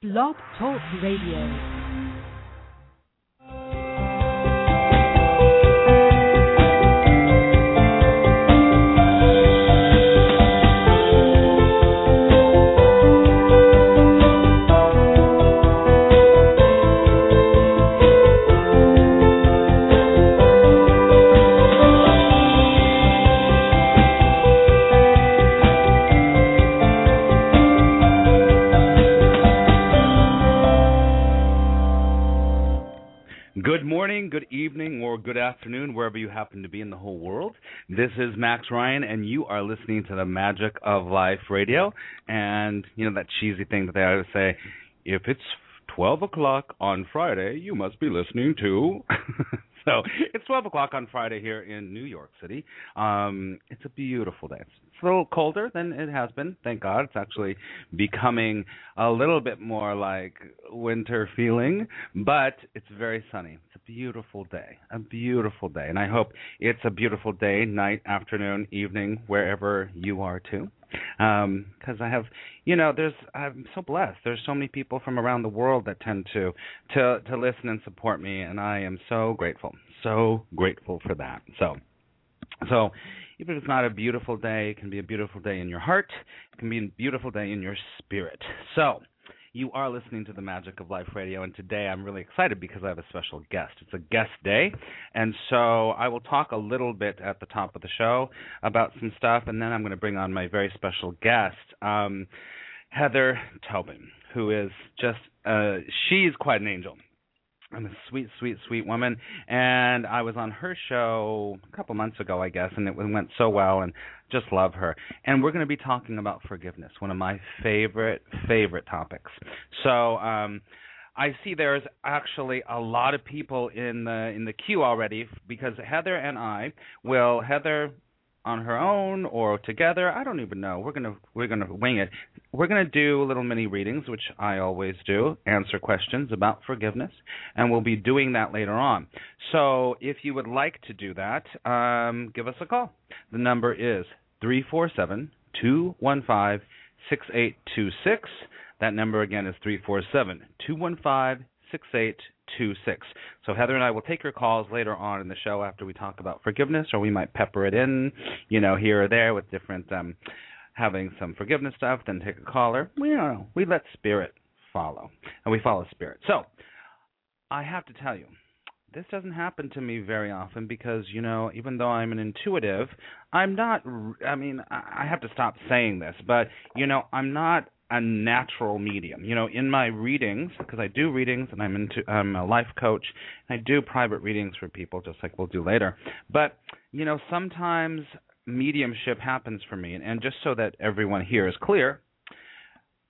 Blog Talk Radio. This is Max Ryan, and you are listening to the Magic of Life Radio. And, you know, that cheesy thing that they always say if it's 12 o'clock on Friday, you must be listening to. so it's 12 o'clock on Friday here in New York City. Um, it's a beautiful day. It's a little colder than it has been. Thank God. It's actually becoming a little bit more like winter feeling, but it's very sunny. Beautiful day. A beautiful day. And I hope it's a beautiful day, night, afternoon, evening, wherever you are too. Um, cuz I have, you know, there's I'm so blessed. There's so many people from around the world that tend to to to listen and support me and I am so grateful. So grateful for that. So so even if it's not a beautiful day, it can be a beautiful day in your heart. It can be a beautiful day in your spirit. So, you are listening to the Magic of Life Radio, and today I'm really excited because I have a special guest. It's a guest day, and so I will talk a little bit at the top of the show about some stuff, and then I'm going to bring on my very special guest, um, Heather Tobin, who is just, uh, she's quite an angel. I'm a sweet, sweet, sweet woman, and I was on her show a couple months ago, I guess, and it went so well, and just love her. And we're going to be talking about forgiveness, one of my favorite, favorite topics. So, um, I see there's actually a lot of people in the in the queue already because Heather and I will Heather on her own or together. I don't even know. We're gonna we're gonna wing it. We're gonna do little mini readings, which I always do, answer questions about forgiveness, and we'll be doing that later on. So if you would like to do that, um, give us a call. The number is three four seven two one five six eight two six. That number again is three four seven two one five six eight two six. So Heather and I will take your calls later on in the show after we talk about forgiveness, or we might pepper it in, you know, here or there with different um having some forgiveness stuff, then take a caller. We don't know. We let spirit follow. And we follow spirit. So I have to tell you, this doesn't happen to me very often because you know even though i'm an intuitive i'm not i mean i have to stop saying this but you know i'm not a natural medium. You know, in my readings, because I do readings and I'm into I'm a life coach, and I do private readings for people, just like we'll do later. But you know, sometimes mediumship happens for me, and, and just so that everyone here is clear,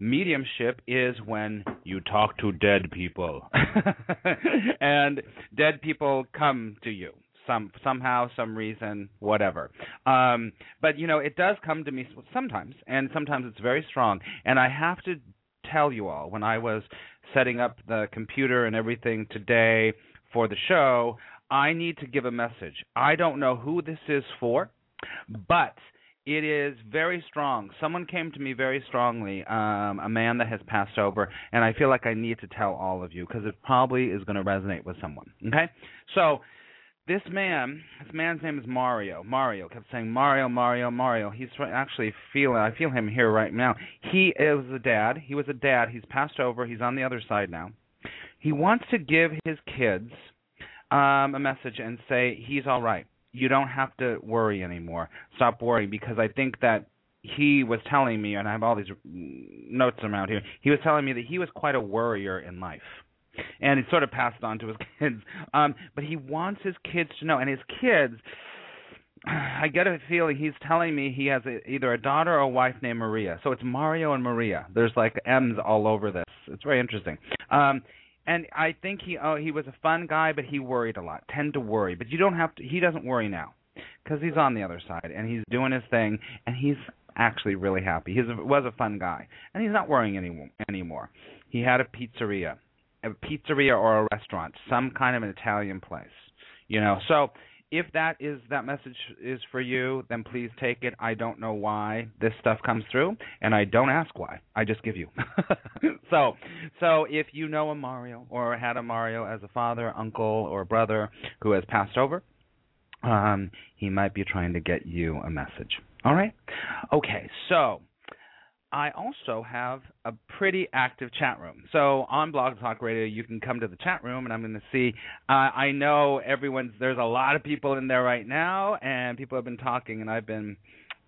mediumship is when you talk to dead people, and dead people come to you some somehow, some reason, whatever. Um, but you know, it does come to me sometimes, and sometimes it's very strong. And I have to tell you all, when I was setting up the computer and everything today for the show, I need to give a message. I don't know who this is for, but it is very strong. Someone came to me very strongly, um, a man that has passed over, and I feel like I need to tell all of you because it probably is going to resonate with someone. Okay, so this man, this man's name is Mario. Mario kept saying Mario, Mario, Mario. He's actually feeling. I feel him here right now. He is a dad. He was a dad. He's passed over. He's on the other side now. He wants to give his kids um, a message and say he's all right. You don't have to worry anymore. Stop worrying because I think that he was telling me, and I have all these notes around here. He was telling me that he was quite a worrier in life and it's sort of passed on to his kids. Um, but he wants his kids to know, and his kids. I get a feeling he's telling me he has a, either a daughter or a wife named Maria. So it's Mario and Maria. There's like M's all over this. It's very interesting. Um, and I think he oh he was a fun guy, but he worried a lot. Tend to worry, but you don't have to. He doesn't worry now because he's on the other side and he's doing his thing, and he's actually really happy. He was a fun guy, and he's not worrying any, anymore. He had a pizzeria a pizzeria or a restaurant, some kind of an Italian place. You know, so if that is that message is for you, then please take it. I don't know why this stuff comes through, and I don't ask why. I just give you. so, so if you know a Mario or had a Mario as a father, uncle, or brother who has passed over, um, he might be trying to get you a message. All right. Okay. So I also have a pretty active chat room. So on Blog Talk Radio, you can come to the chat room, and I'm going to see. Uh, I know everyone's. There's a lot of people in there right now, and people have been talking, and I've been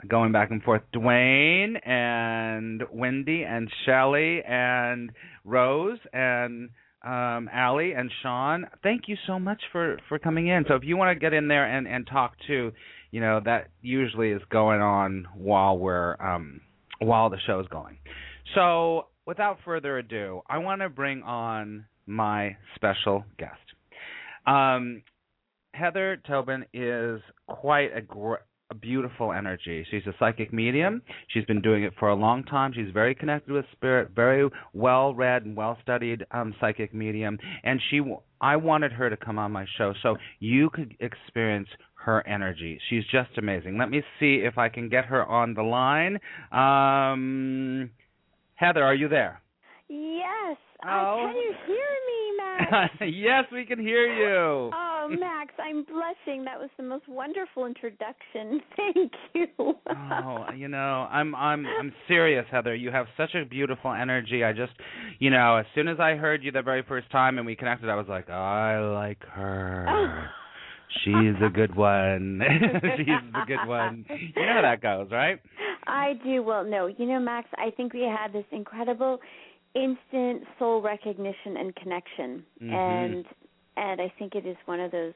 going back and forth. Dwayne and Wendy and Shelly and Rose and um, Allie and Sean. Thank you so much for for coming in. So if you want to get in there and and talk too, you know that usually is going on while we're um while the show's going. So, without further ado, I want to bring on my special guest. Um, Heather Tobin is quite a beautiful energy. She's a psychic medium. She's been doing it for a long time. She's very connected with spirit, very well read and well studied um, psychic medium. And she, I wanted her to come on my show so you could experience her energy. She's just amazing. Let me see if I can get her on the line. Um, Heather, are you there? Yes. Oh. can you hear me, Max? yes, we can hear you. Oh, Max, I'm blushing. That was the most wonderful introduction. Thank you. oh, you know, I'm I'm I'm serious, Heather. You have such a beautiful energy. I just, you know, as soon as I heard you the very first time and we connected, I was like, I like her. She's a good one. She's the good one. You know how that goes, right? I do. Well, no, you know, Max, I think we had this incredible instant soul recognition and connection. Mhm. And and I think it is one of those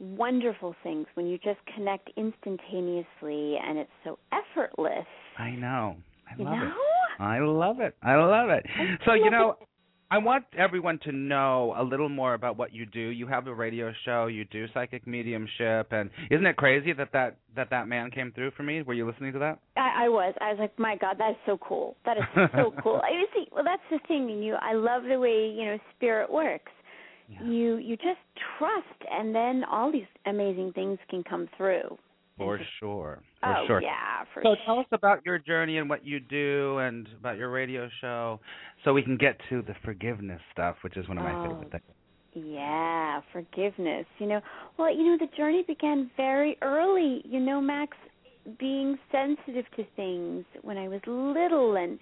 wonderful things when you just connect instantaneously and it's so effortless. I know. I you love know? it. I love it. I love it. I So, you know, it. I want everyone to know a little more about what you do. You have a radio show. You do psychic mediumship, and isn't it crazy that that that that man came through for me? Were you listening to that? I, I was. I was like, my God, that is so cool. That is so cool. I see. Well, that's the thing. You, I love the way you know spirit works. Yeah. You, you just trust, and then all these amazing things can come through. For just- sure. For oh sure. yeah, for sure. So sure. tell us about your journey and what you do, and about your radio show, so we can get to the forgiveness stuff, which is one of my Oh. favorite things. Yeah, forgiveness. You know, well, you know, the journey began very early. You know, Max, being sensitive to things when I was little, and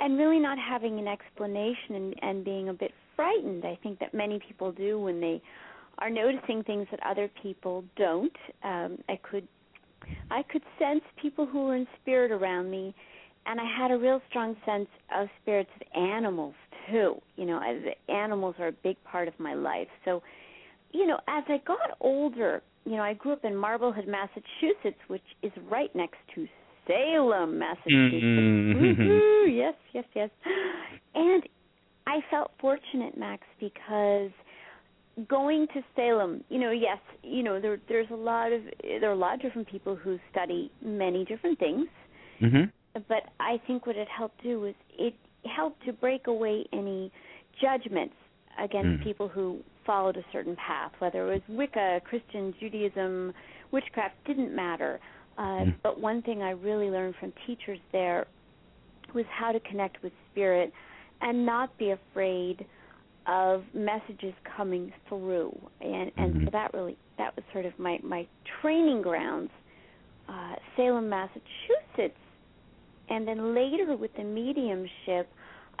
and really not having an explanation, and and being a bit frightened. I think that many people do when they are noticing things that other people don't. Um, I could, I could sense people who were in spirit around me, and I had a real strong sense of spirits of animals too. You know, I, the animals are a big part of my life. So, you know, as I got older, you know, I grew up in Marblehead, Massachusetts, which is right next to Salem, Massachusetts. Mhm. Woohoo! Yes, yes, yes. And I felt fortunate, Max, because going to Salem, you know, yes, you know, there there's a lot of there are a lot of different people who study many different things Mhm. but I think what it helped do was it helped to break away any judgments against Mm. people who followed a certain path, whether it was Wicca, Christian, Judaism, witchcraft, didn't matter. Uh, Mm. But one thing I really learned from teachers there was how to connect with spirit and not be afraid of messages coming through. And and Mhm. so that really that was sort of my my training grounds. Uh, Salem, Massachusetts, and then later with the mediumship,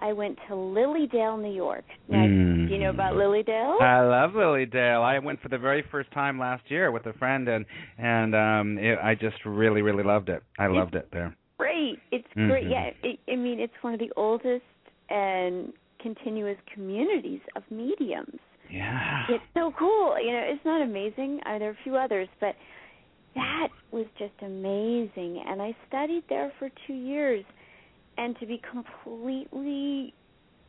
I went to Lily Dale, New York. Now, Mm. do you know about Lily Dale? I love Lily Dale. I went for the very first time last year with a friend, and and um, it, I just really really loved it. I It's loved it there. great. It's great. Mhm. Yeah, it, I mean, it's one of the oldest and continuous communities of mediums. Yeah. It's so cool. You know, it's not amazing. Uh, there are a few others, but that was just amazing. And I studied there for two years, and to be completely,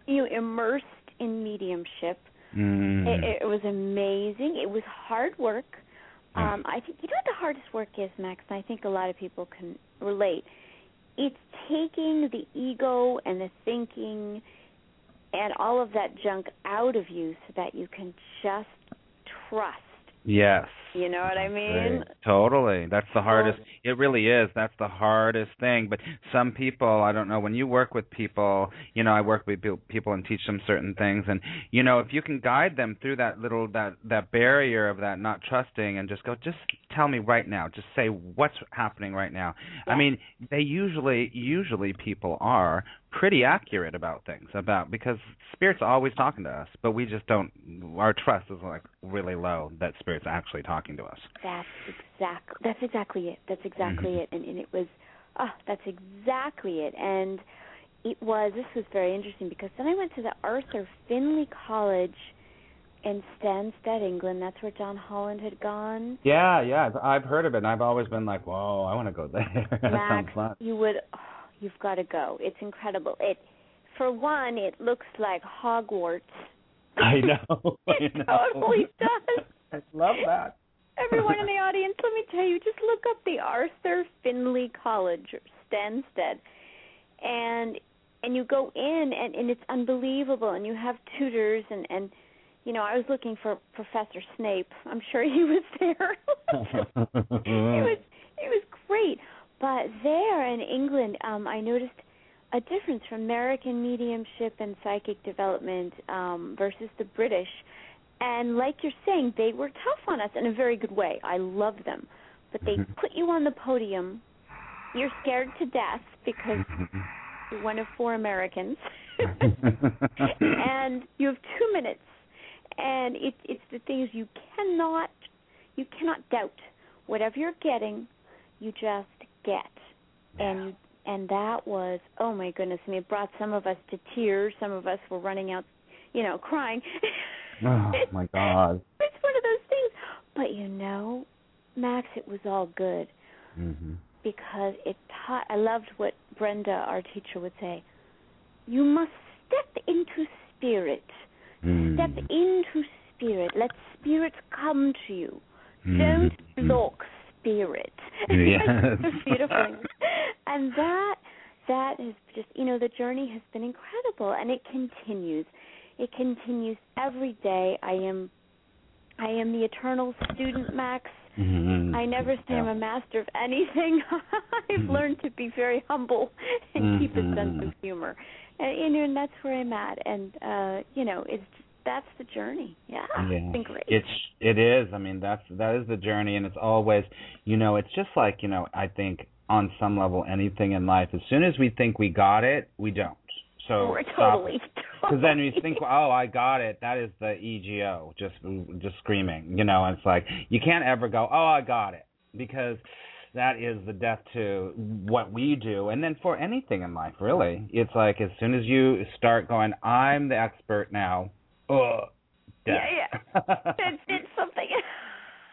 you know, immersed in mediumship, Mm. it, it was amazing. It was hard work. Um, I think you know what the hardest work is, Max, and I think a lot of people can relate. It's taking the ego and the thinking and all of that junk out of you so that you can just trust. yes. You know what I mean? Right. Totally. That's the hardest. It really is. That's the hardest thing. But some people, I don't know, when you work with people, you know, I work with people and teach them certain things and you know, if you can guide them through that little that that barrier of that not trusting and just go just tell me right now, just say what's happening right now. Yeah. I mean, they usually usually people are pretty accurate about things about because spirit's are always talking to us, but we just don't. Our trust is like really low that spirit's actually talking to us. That's exactly that's exactly it. That's exactly Mhm. it. And, and it was, oh, that's exactly it. And it was. This was very interesting because then I went to the Arthur Findlay College in Stansted, England. That's where John Holland had gone. Yeah, yeah, I've, I've heard of it, and I've always been like, whoa, I want to go there. that Max, sounds fun. you would. Oh, you've got to go. It's incredible. It, for one, it looks like Hogwarts. I know. I it know. totally does. I love that. Everyone in the audience, let me tell you, just look up the Arthur Findlay College, Stansted, and and you go in and and it's unbelievable, and you have tutors and and you know I was looking for Professor Snape. I'm sure he was there. it was it was great, but there in England, um, I noticed a difference from American mediumship and psychic development um, versus the British. And like you're saying, they were tough on us in a very good way. I love them. But they Mhm. put you on the podium. You're scared to death because you're one of four Americans. and you have two minutes. And it, it's the thing is you cannot you cannot doubt whatever you're getting, you just get. And you and that was oh my goodness, I mean it brought some of us to tears, some of us were running out, you know, crying. oh my God. It's one of those things. But you know, Max, it was all good Mhm. because it taught. I loved what Brenda, our teacher, would say. You must step into spirit. Mm. Step into spirit. Let spirit come to you. Mhm. Don't block spirit. Yes. It's beautiful. and that that is just you know the journey has been incredible and it continues. It continues every day. I am I am the eternal student, Max. Mhm. I never say I'm a master of anything. I've Mhm. learned to be very humble and keep a sense Mhm. of humor, and you know, and that's where I'm at. And uh, you know, it's that's the journey. Yeah, yeah. it's been great. It's it is. I mean, that's that is the journey, and it's always, you know, it's just like you know. I think on some level, anything in life, as soon as we think we got it, we don't. So totally. Because then you think, oh, I got it. That is the ego, just just screaming, you know. And it's like you can't ever go, oh, I got it, because that is the death to what we do. And then for anything in life, really, it's like as soon as you start going, I'm the expert now. Ugh, death. Yeah, it's, it's something.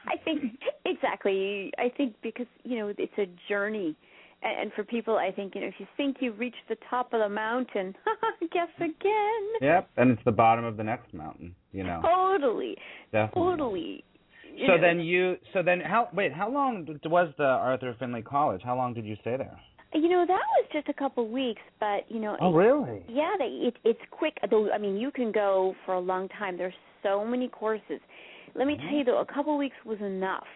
I think exactly. I think because you know it's a journey, and, and for people, I think you know if you think you've reached the top of the mountain, guess again. Yep, and it's the bottom of the next mountain, you know. Totally, Definitely. totally. You So know, then you, so then how? Wait, how long was the Arthur Findlay College? How long did you stay there? you know that was just a couple weeks, but you know, Oh, really? yeah, they, it, it's quick. Though I mean, you can go for a long time. There's so many courses. Let me tell mm-hmm. you though, a couple weeks was enough.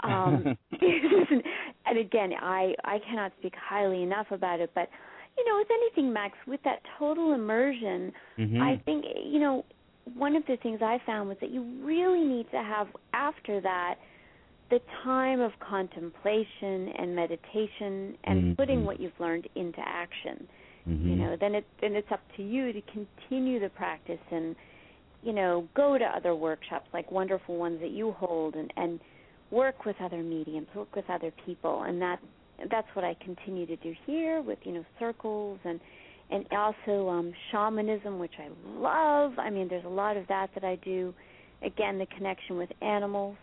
Um, and again, I I cannot speak highly enough about it, but you know, with anything, Max, with that total immersion, Mhm. I think you know one of the things I found was that you really need to have after that the time of contemplation and meditation and Mhm. putting what you've learned into action Mhm. you know then it then it's up to you to continue the practice and you know go to other workshops like wonderful ones that you hold and and work with other mediums work with other people and that that's what I continue to do here with you know circles and and also um shamanism which I love I mean there's a lot of that that I do again the connection with animals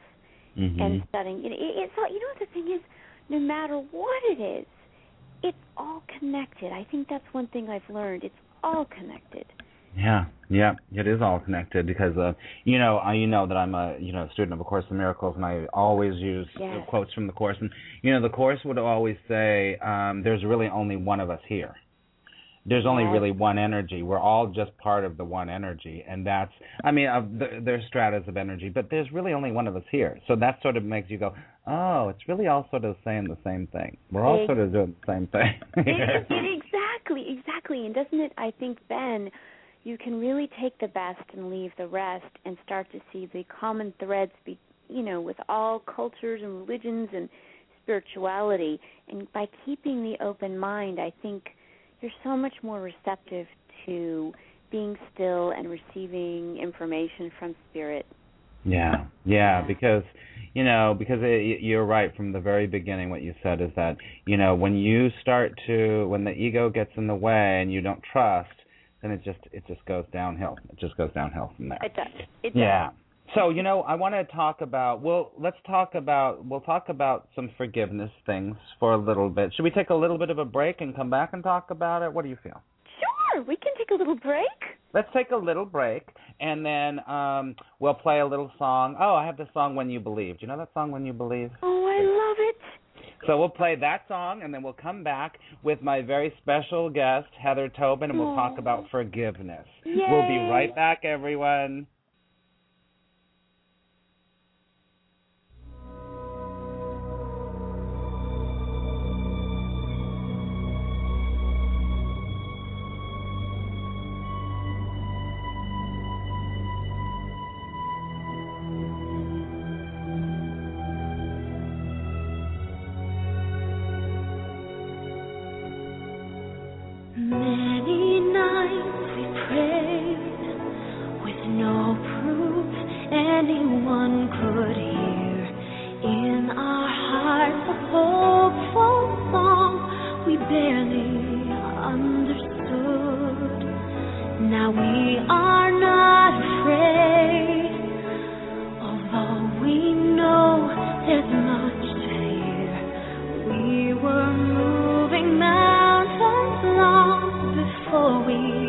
Mhm. and studying. Know, it, it's all, you know what the thing is, no matter what it is, it's all connected. I think that's one thing I've learned. It's all connected. Yeah, yeah, it is all connected because uh, you know, I you know that I'm a you know student of A Course in Miracles, and I always use Yes. quotes from the course, and you know, the course would always say, um, "There's really only one of us here," there's only Yes. really one energy. We're all just part of the one energy, and that's I mean, of the, there's stratas of energy, but there's really only one of us here. So that sort of makes you go, oh, it's really all sort of saying the same thing. We're all sort of doing the same thing. it, it, exactly, exactly. And doesn't it? I think then you can really take the best and leave the rest, and start to see the common threads, be you know, with all cultures and religions and spirituality. And by keeping the open mind, I think you're so much more receptive to being still and receiving information from spirit. Yeah, yeah, because you know, because it, you're right from the very beginning. What you said is that you know when you start to when the ego gets in the way and you don't trust, then it just it just goes downhill. It just goes downhill from there. It does. It does. Yeah. So you know, I want to talk about. Well, let's talk about. We'll talk about some forgiveness things for a little bit. Should we take a little bit of a break and come back and talk about it? What do you feel? Sure, we can take a little break. Let's take a little break, and then um, we'll play a little song. Oh, I have the song "When You Believe." Do you know that song "When You Believe"? Oh, I love it. So we'll play that song, and then we'll come back with my very special guest, Heather Tobin, and we'll talk about forgiveness. Yay. We'll be right back, everyone. Were moving mountains long before we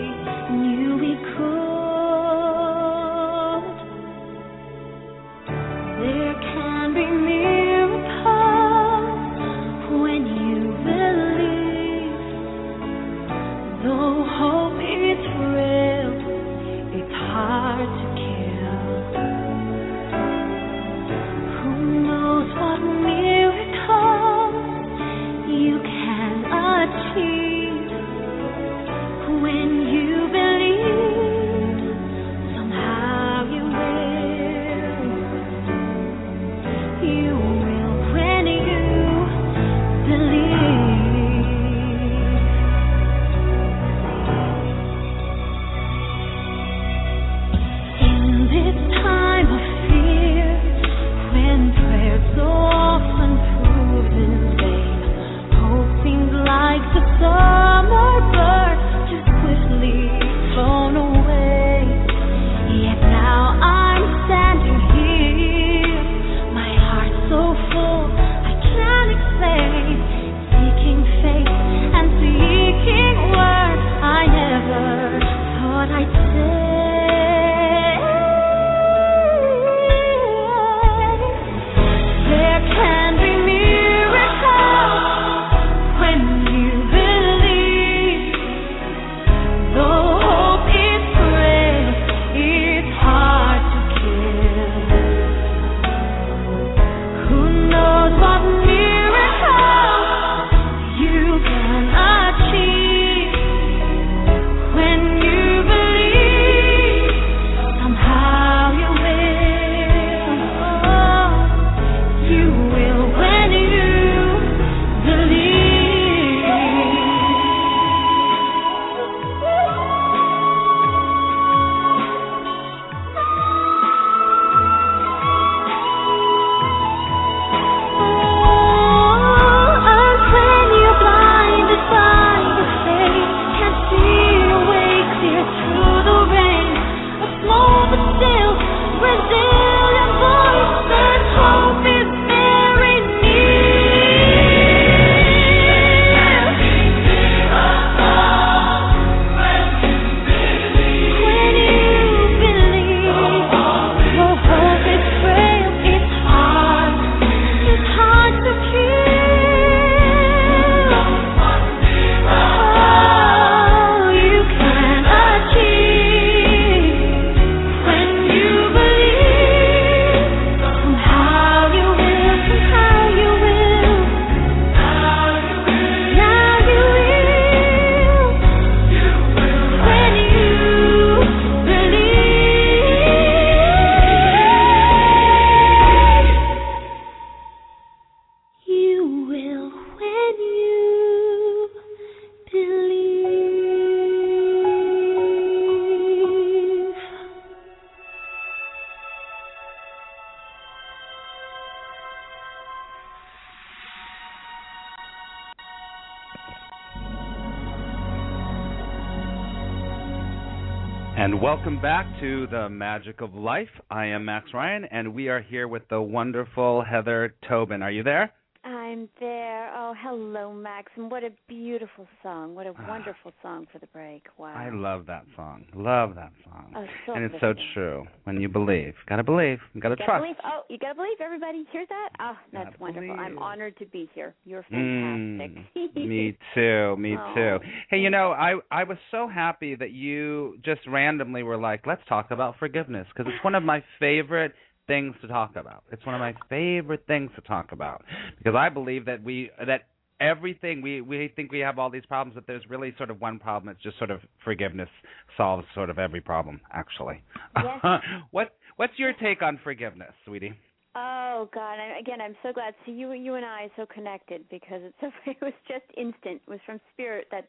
welcome back to the Magic of Life. I am Max Ryan, and we are here with the wonderful Heather Tobin. Are you there? I'm there. Oh, hello, Max. And what a beautiful song. What a Ah. wonderful song for the break. Wow. I love that song. Love that song. Oh, so and it's so true. When you believe, gotta believe, gotta You gotta trust. believe. Oh, you gotta believe. Everybody hear that? Oh, that's Gotta wonderful. I'm honored to be here. You're Mm, fantastic. me too. Me Oh, too. Hey, you know, I I was so happy that you just randomly were like, "Let's talk about forgiveness," because it's one of my favorite things to talk about. It's one of my favorite things to talk about because I believe that we that everything we we think we have all these problems, but there's really sort of one problem. It's just sort of forgiveness solves sort of every problem. Actually, Yes. what what's your take on forgiveness, sweetie? Oh God! I, again, I'm so glad. See you, you and I are so connected because it's so. It was just instant. It was from spirit that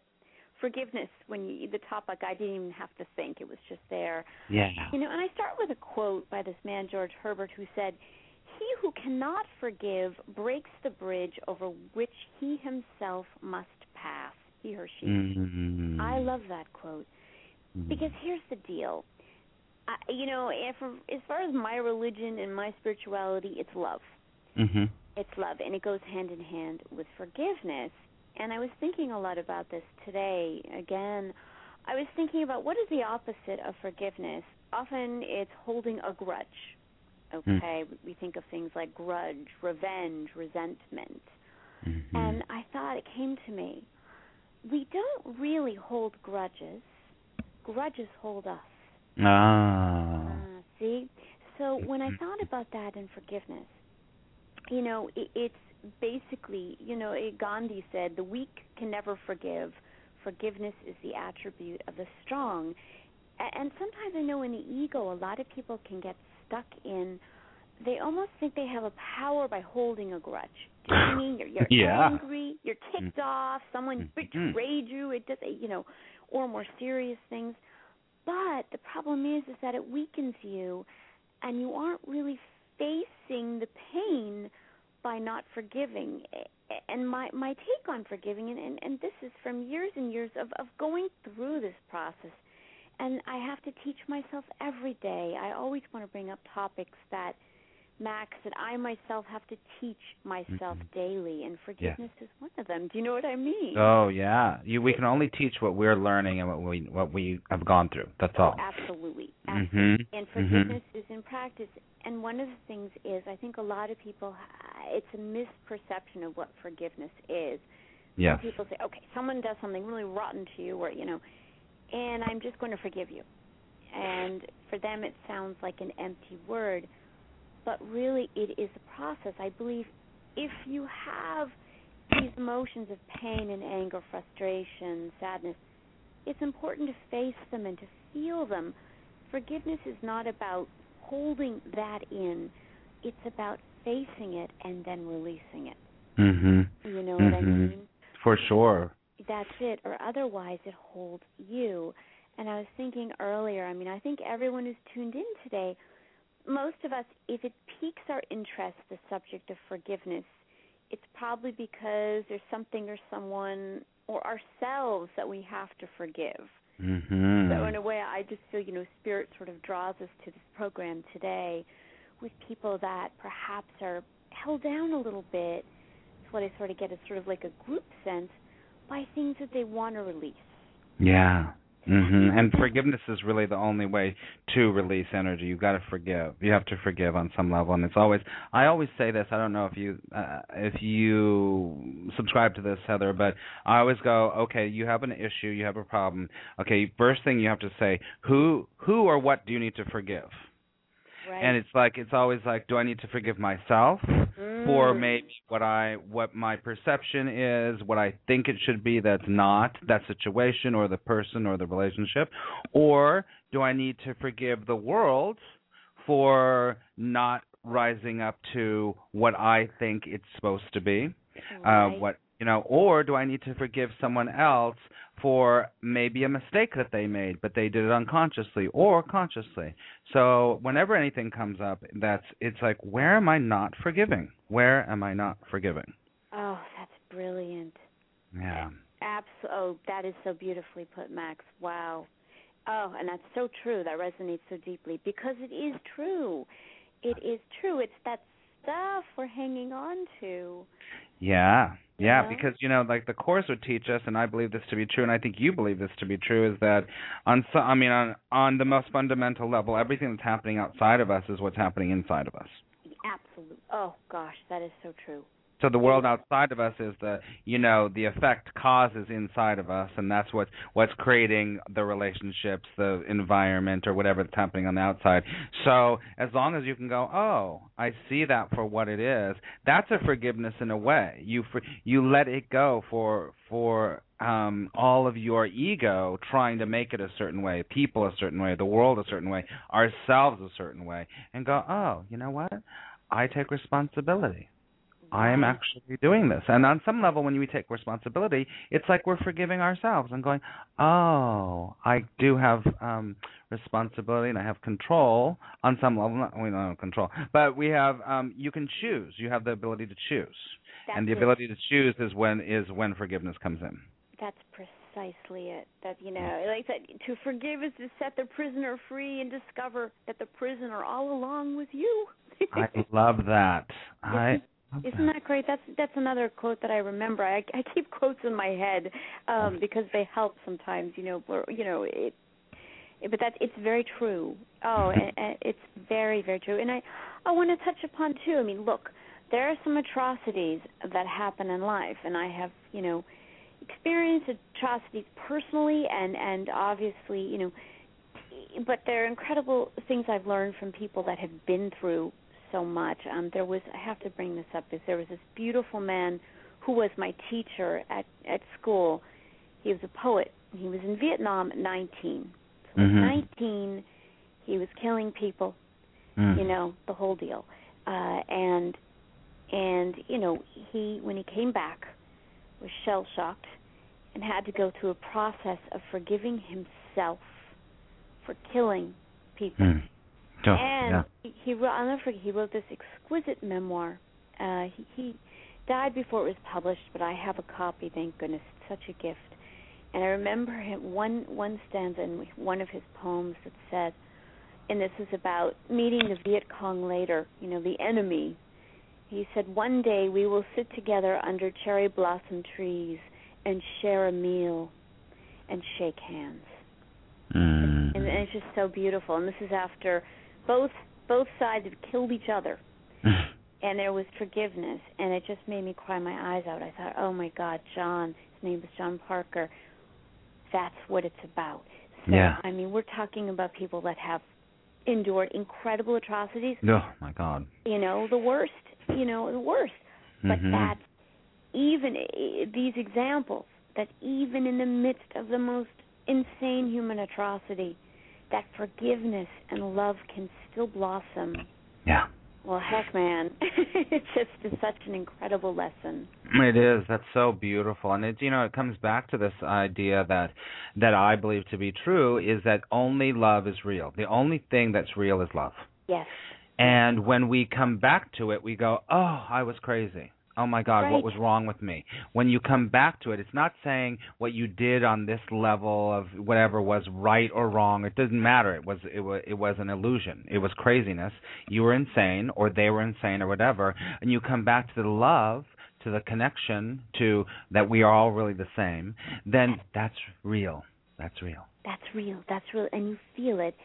forgiveness. When you the topic, I didn't even have to think. It was just there. Yeah. You know, and I start with a quote by this man George Herbert who said, "He who cannot forgive breaks the bridge over which he himself must pass." He or she. Mm-hmm. I love that quote because here's the deal. I, you know, if, as far as my religion and my spirituality, it's love. hmm It's love, and it goes hand in hand with forgiveness. And I was thinking a lot about this today. Again, I was thinking about what is the opposite of forgiveness. Often it's holding a grudge. Okay, we think of things like grudge, revenge, resentment. Mm-hmm. And I thought it came to me. We don't really hold grudges. Grudges hold us. Ah. Uh, see? So when I thought about that in forgiveness, you know, it, it's basically, you know, Gandhi said, the weak can never forgive. Forgiveness is the attribute of the strong. And sometimes I know in the ego, a lot of people can get stuck in. They almost think they have a power by holding a grudge. Do you know I mean? You're, you're Yeah. angry, you're ticked off, someone Mhm. betrayed you. It does, you know, or more serious things. But the problem is, is that it weakens you, and you aren't really facing the pain by not forgiving. And my my take on forgiving, and and, and this is from years and years of of going through this process, and I have to teach myself every day. I always want to bring up topics that. Max, that I myself have to teach myself Mhm. daily, and forgiveness is one of them. Do you know what I mean? Oh yeah, you we can only teach what we're learning and what we what we have gone through. That's all. Absolutely. Mhm. And Mhm. forgiveness is in practice. And one of the things is, I think a lot of people, it's a misperception of what forgiveness is. Yeah. People say, okay, someone does something really rotten to you, or, you know, and I'm just going to forgive you. And for them, it sounds like an empty word. But really, it is a process. I believe if you have these emotions of pain and anger, frustration, sadness, it's important to face them and to feel them. Forgiveness is not about holding that in, it's about facing it and then releasing it. Mhm. You know what I Mhm. mean? For sure. That's it, or otherwise it holds you. And I was thinking earlier, I mean, I think everyone who's tuned in today, most of us, if it piques our interest, the subject of forgiveness, it's probably because there's something or someone or ourselves that we have to forgive. Mhm. So in a way, I just feel you know spirit sort of draws us to this program today with people that perhaps are held down a little bit. It's what I sort of get as sort of like a group sense by things that they want to release. Yeah. Mhm. And forgiveness is really the only way to release energy. You've got to forgive. You have to forgive on some level, and it's always. I always say this. I don't know if you uh, if you subscribe to this, Heather, but I always go, okay, you have an issue, you have a problem. Okay, first thing you have to say, who who or what do you need to forgive? Right. And it's like it's always like, do I need to forgive myself? for Mm. maybe what I what my perception is, what I think it should be that's not that situation or the person or the relationship, or do I need to forgive the world for not rising up to what I think it's supposed to be? Uh what you know, or do I need to forgive someone else for maybe a mistake that they made, but they did it unconsciously or consciously? So whenever anything comes up, that's it's like, where am I not forgiving? Where am I not forgiving? Oh, that's brilliant. Yeah. Abs- oh, that is so beautifully put, Max. Wow. Oh, and that's so true. That resonates so deeply because it is true. It is true. It's that stuff we're hanging on to. Yeah. Yeah, Yeah. because you know, like the course would teach us, and I believe this to be true, and I think you believe this to be true, is that on so, I mean, on on the most fundamental level, everything that's happening outside of us is what's happening inside of us. Absolute. Oh gosh, that is so true. So the world outside of us is the you know the effect causes inside of us, and that's what's what's creating the relationships, the environment, or whatever that's happening on the outside. So as long as you can go, oh, I see that for what it is, that's a forgiveness in a way. You for, you let it go for for um all of your ego trying to make it a certain way, people a certain way, the world a certain way, ourselves a certain way, and go, oh, you know what? I take responsibility. I am actually doing this. And on some level, when we take responsibility, it's like we're forgiving ourselves and going, oh, I do have um responsibility and I have control on some level. Not, we don't have control, but we have. um You can choose. You have the ability to choose, That's and the it. ability to choose is when is when forgiveness comes in. That's precisely it. That you know, like said, to forgive is to set the prisoner free and discover that the prisoner all along was you. I love that. I. love Isn't that great? That's that's another quote that I remember. I I keep quotes in my head um because they help sometimes, you know, or, you know, it but that it's very true. Oh, and, and it's very very true. And I I want to touch upon too. I mean, look, there are some atrocities that happen in life and I have, you know, experienced atrocities personally and and obviously, you know, but there are incredible things I've learned from people that have been through so much. Um, there was I have to bring this up is there was this beautiful man who was my teacher at at school. He was a poet. He was in Vietnam at 19. So Mhm. at 19, he was killing people. Mm. You know the whole deal. Uh, and and you know he when he came back was shell shocked and had to go through a process of forgiving himself for killing people Mm. Oh, and yeah. he, wrote I'll never forget he wrote this exquisite memoir. Uh he, he died before it was published, but I have a copy, thank goodness. It's such a gift. And I remember him one one stanza in one of his poems that said and this is about meeting the Viet Cong later, you know, the enemy. He said, One day we will sit together under cherry blossom trees and share a meal and shake hands Mm. and, and it's just so beautiful. And this is after both both sides had killed each other, and there was forgiveness, and it just made me cry my eyes out. I thought, oh my God, John. His name was John Parker. That's what it's about. So, Yeah. I mean, we're talking about people that have endured incredible atrocities. oh my God. You know, the worst. You know, the worst. But Mhm. that even i- these examples that even in the midst of the most insane human atrocity, that forgiveness and love can still blossom. Yeah. Well, heck, man, it's just it's such an incredible lesson. It is. That's so beautiful, and it you know it comes back to this idea that that I believe to be true is that only love is real. The only thing that's real is love. Yes. And when we come back to it, we go, "Oh, I was crazy. Oh my God, Right. what was wrong with me?" When you come back to it, it's not saying what you did on this level of whatever was right or wrong. It doesn't matter. It was it was it was an illusion. It was craziness. You were insane, or they were insane, or whatever. And you come back to the love, to the connection, to that we are all really the same. Then that's real. That's real. That's real. That's real, and you feel it.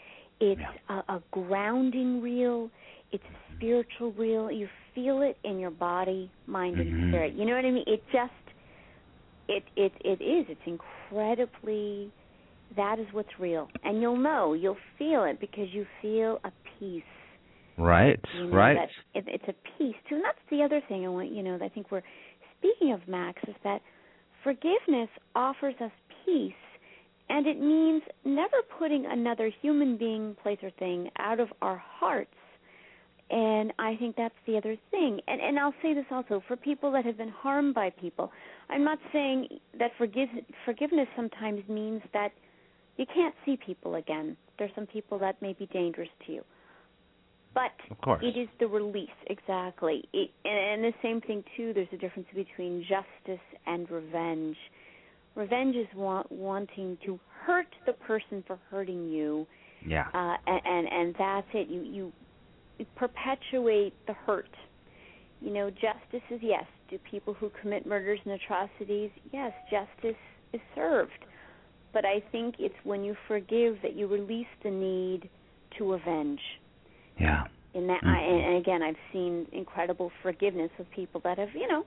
It's a, a grounding real. It's a spiritual real. You feel it in your body, mind, Mhm. and spirit. You know what I mean? It just, it it it is. It's incredibly. That is what's real, and you'll know. You'll feel it because you feel a peace. Right. You know, right. It, it's a peace too, and that's the other thing I want. You know, I think we're speaking of Max is that forgiveness offers us peace, and it means never putting another human being, place, or thing out of our hearts. And I think that's the other thing. And and I'll say this also for people that have been harmed by people. I'm not saying that forgive, forgiveness sometimes means that you can't see people again. There's some people that may be dangerous to you. But Of course. it is the release, exactly. It, and, and the same thing too. There's a difference between justice and revenge. Revenge is want, wanting to hurt the person for hurting you, Yeah. uh, and, and and that's it. You you perpetuate the hurt. You know, justice is yes. Do people who commit murders and atrocities? Yes, justice is served. But I think it's when you forgive that you release the need to avenge. Yeah. In that, I, Mhm. and again, I've seen incredible forgiveness of people that have, you know,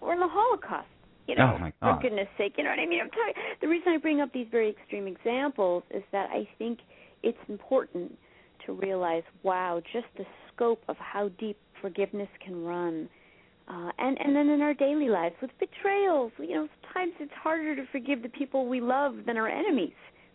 were in the Holocaust. You know, Oh, my for goodness sake, you know what I mean. I'm talking. The reason I bring up these very extreme examples is that I think it's important to realize, wow, just the scope of how deep forgiveness can run. Uh, and and then in our daily lives with betrayals, you know, sometimes it's harder to forgive the people we love than our enemies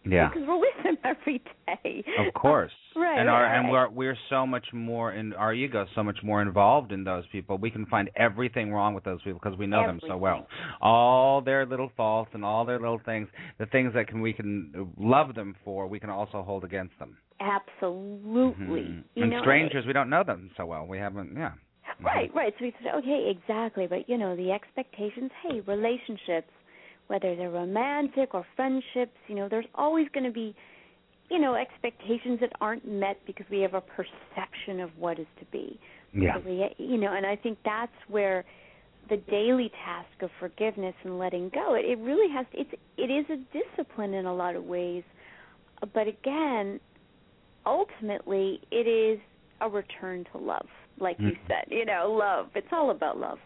Yeah. because we're with them every day. Of course. Right, And our right, and we're we're so much more in our ego so much more involved in those people. We can find everything wrong with those people because we know them so well. All their little faults and all their little things, the things that can we can love them for, we can also hold against them. Absolutely. Mhm. You and know, strangers, we don't know them so well. We haven't. Yeah. Right, right. So we said, okay, exactly. But you know, the expectations. Hey, relationships, whether they're romantic or friendships, you know, there's always going to be, you know, expectations that aren't met because we have a perception of what is to be. Yeah. So we, you know, and I think that's where the daily task of forgiveness and letting go. It, it really has. It's it is a discipline in a lot of ways, but again, ultimately, it is a return to love, like you Mhm. said. You know, love. It's all about love.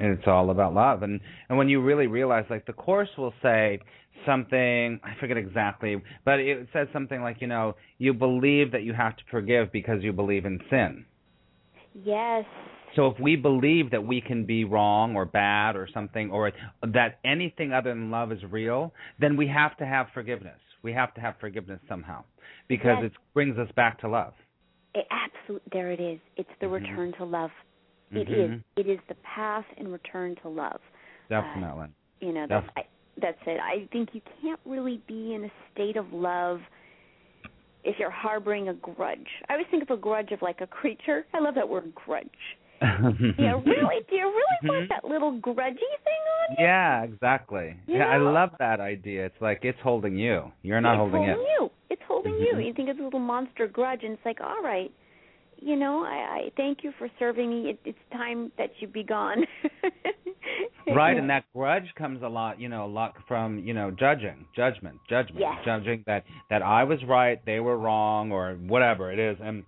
And it's all about love and and when you really realize like the course will say something i forget exactly but it says something like you know you believe that you have to forgive because you believe in sin Yes. so if we believe that we can be wrong or bad or something or that anything other than love is real then we have to have forgiveness we have to have forgiveness somehow because Yes. it brings us back to love It absolutely. There it is. It's the Mhm. return to love. It is. Mhm. It is the path in return to love. definitely You know, that's I, that's it. I think you can't really be in a state of love if you're harboring a grudge. I always think of a grudge of like a creature. I love that word grudge. Yeah, really? Do you really Mhm. want that little grudgy thing on you? Yeah, exactly. You Yeah, I love that idea. It's like it's holding you. You're not it's holding, holding it. you. It's holding you. Mhm. You think it's a little monster grudge, and it's like, all right, you know, I, I thank you for serving me. It, it's time that you be gone. Right, and that grudge comes a lot, you know, a lot from, you know, judging, judgment, judgment, Yes. judging that that I was right, they were wrong, or whatever it is, and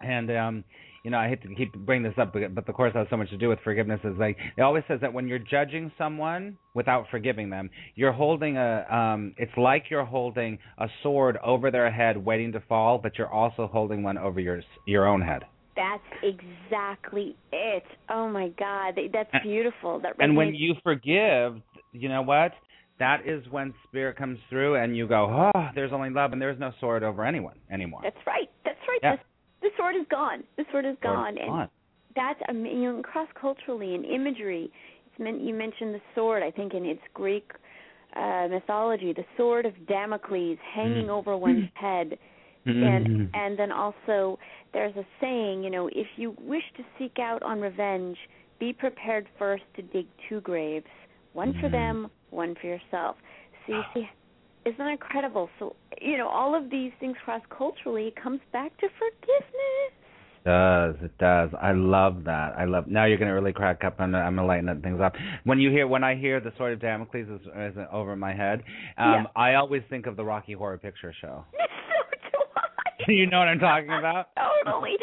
and um, you know, I hate to keep bringing this up, but, but the course has so much to do with forgiveness. Is like it always says that when you're judging someone without forgiving them, you're holding a, um, it's like you're holding a sword over their head, waiting to fall, but you're also holding one over your your own head. That's exactly it. Oh my God, that's beautiful. That And when you forgive, you know what? That is when spirit comes through and you go, oh, there's only love and there's no sword over anyone anymore. that's right. That's right. Yeah. The sword is gone. The sword is gone. And gone. that's I mean, you know, cross culturally in imagery. It's meant you mentioned the sword. I think in its Greek uh, mythology, the sword of Damocles hanging Mm. over one's head, and and then also there's a saying, you know, if you wish to seek out on revenge, be prepared first to dig two graves, one for Mhm. them, one for yourself. So you see, isn't that incredible? So you know, all of these things cross culturally comes back to forgiveness. It does it does i love that i love now you're going to really crack up and i'm going to lighten things up when you hear when i hear the sword of damocles is, is over my head um Yeah. i always think of the rocky horror picture show so do I. you know what i'm talking about Totally.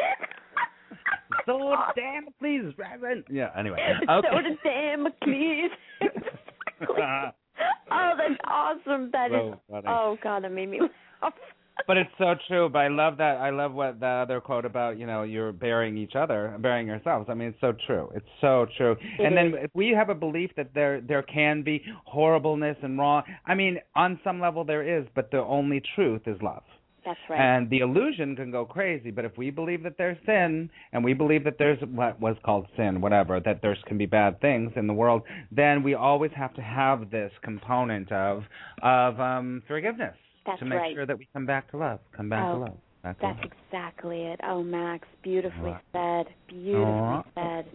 sword of damocles Reverend. yeah anyway So okay did Damocles. exactly. Oh, that's awesome. That is. So funny. Oh God, that made me laugh. But it's so true. But I love that. I love what the other quote about you know you're burying each other, burying yourselves. I mean, it's so true. It's so true. It and then if we have a belief that there there can be horribleness and wrong. I mean, on some level there is, but the only truth is love. That's right. And the illusion can go crazy, but if we believe that there's sin and we believe that there's what was called sin, whatever, that there can be bad things in the world, then we always have to have this component of of um forgiveness that's to make right. sure that we come back to love, come back oh, to love. Back that's to love. exactly it. Oh, Max, beautifully said. Beautifully Aww. said.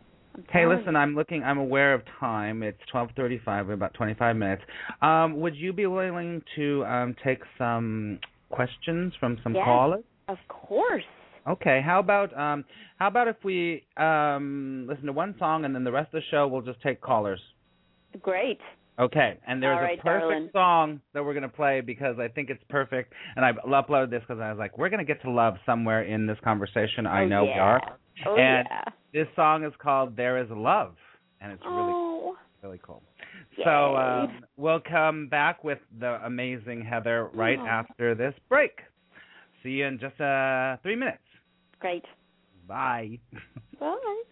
Hey, listen. I'm looking. I'm aware of time. It's 12:35. We're about 25 minutes. Um, would you be willing to um, take some questions from some yes, callers? Of course. Okay. How about um, how about if we um, listen to one song and then the rest of the show we'll just take callers. Great. Okay, and there's right, a perfect darling. song that we're going to play because I think it's perfect. And I uploaded this because I was like, we're going to get to love somewhere in this conversation. I oh, know yeah. we are. Oh, and yeah. this song is called There Is Love, and it's oh. really, really cool. So um, we'll come back with the amazing Heather right after this break. See you in just uh, three minutes. Great. Bye. Bye.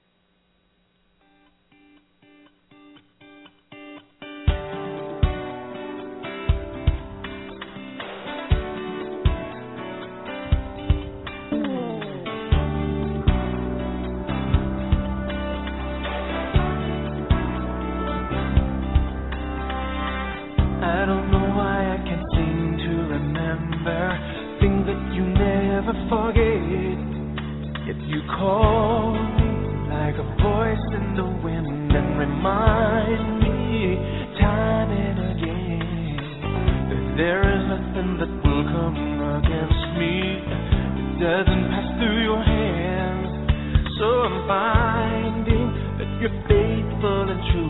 You call me like a voice in the wind and remind me time and again that there is nothing that will come against me that doesn't pass through your hands. So I'm finding that you're faithful and true.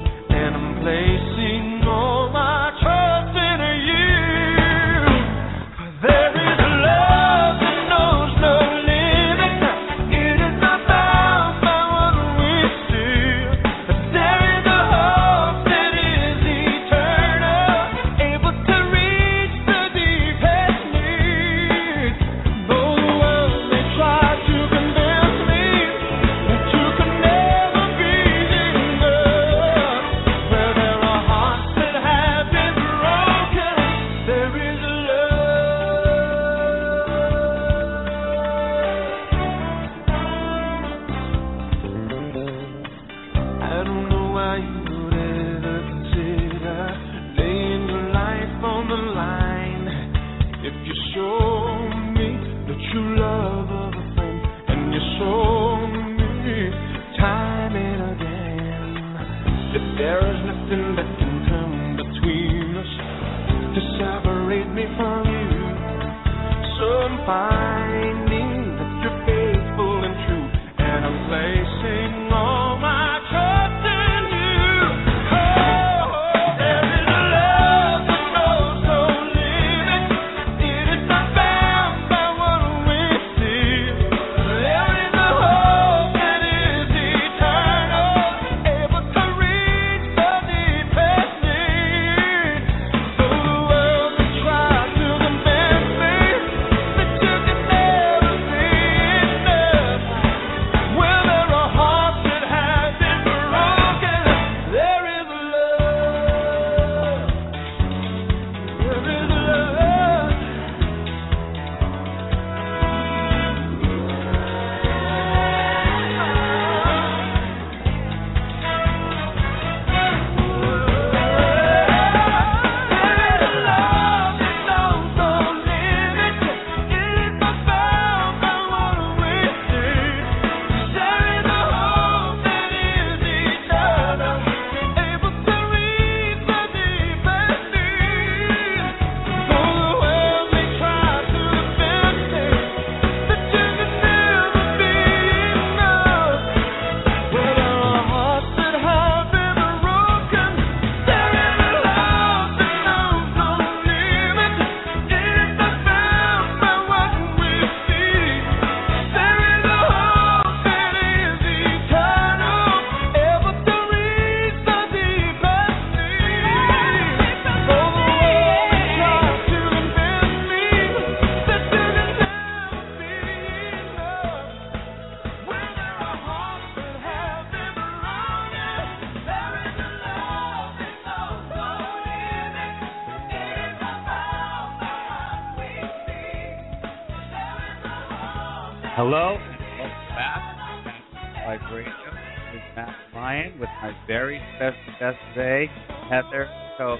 Jose Heather. So,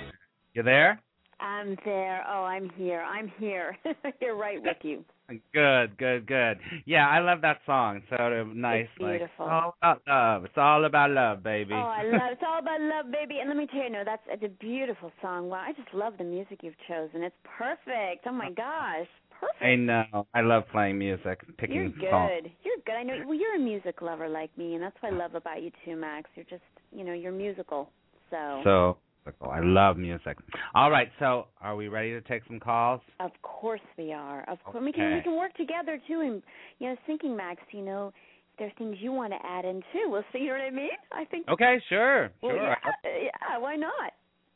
you there? I'm there. Oh, I'm here. I'm here. You're right with you. Good, good, good. Yeah, I love that song. So nice. It's beautiful. Like, all about love. It's all about love, baby. Oh, I love. It's all about love, baby. And let me tell you, no, that's it's a beautiful song. Wow, I just love the music you've chosen. It's perfect. Oh my uh-huh. gosh, perfect. I know. I love playing music. Picking you're good. Songs. You're good. I know. Well, you're a music lover like me, and that's what I love about you too, Max. You're just, you know, you're musical. So. So I love music. All right, so are we ready to take some calls? Of course we are. Of course we can. We can work together too. And you know, thinking, Max, you know, if there's things you want to add in too. We'll see. You know what I mean? I think. Okay, sure, Well, sure. yeah, yeah. Why not?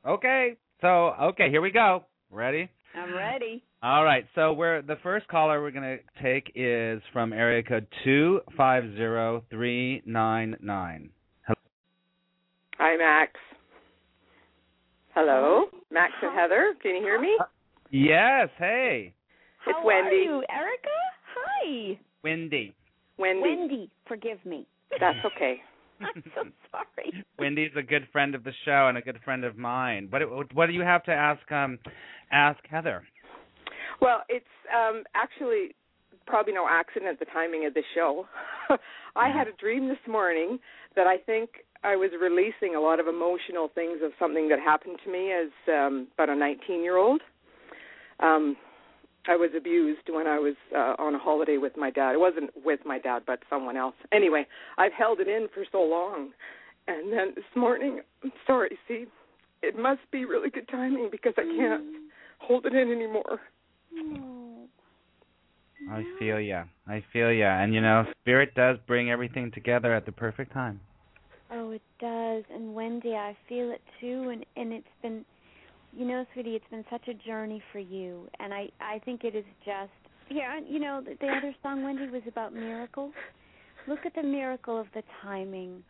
Okay, so okay, here we go. Ready? I'm ready. All right, so we're the first caller we're gonna take is from area code two five zero three nine nine. Hello. Hi, Max. Hello, Max and Heather. Can you hear me? Yes, hey, It's How Wendy. are you, Erica? Hi. Wendy. Wendy. Wendy, forgive me. That's okay. I'm so sorry. Wendy's a good friend of the show and a good friend of mine. What what do you have to ask um ask Heather? Well, it's um actually probably no accident the timing of the show. I had a dream this morning that I think I was releasing a lot of emotional things of something that happened to me as um about a 19-year-old. Um I was abused when I was uh, on a holiday with my dad. It wasn't with my dad, but someone else. Anyway, I've held it in for so long. And then this morning, I'm sorry, see, it must be really good timing because I can't hold it in anymore. I feel ya. I feel ya. And you know, spirit does bring everything together at the perfect time. It does. And Wendy, I feel it too. And and it's been, you know, sweetie, it's been such a journey for you. And I I think it is just yeah. You know, the, the other song Wendy was about miracles. Look at the miracle of the timing.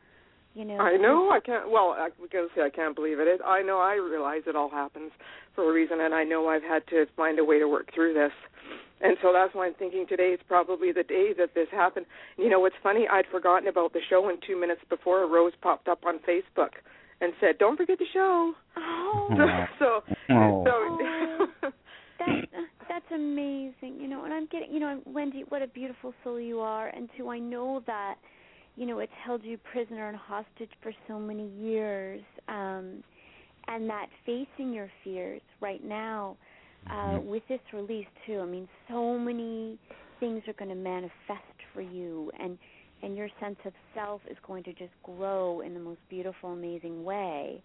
You know. I know I can't. Well, I was gonna say I can't believe it. it. I know I realize it all happens for a reason, and I know I've had to find a way to work through this. And so that's why I'm thinking today is probably the day that this happened. You know what's funny? I'd forgotten about the show, and two minutes before, a Rose popped up on Facebook and said, "Don't forget the show." Oh. so, Oh. so That's that's amazing. You know, and I'm getting, you know, Wendy, what a beautiful soul you are, and two, I know that, you know, it's held you prisoner and hostage for so many years, um, and that facing your fears right now, uh, with this release too. I mean, so many things are going to manifest for you, and and your sense of self is going to just grow in the most beautiful, amazing way.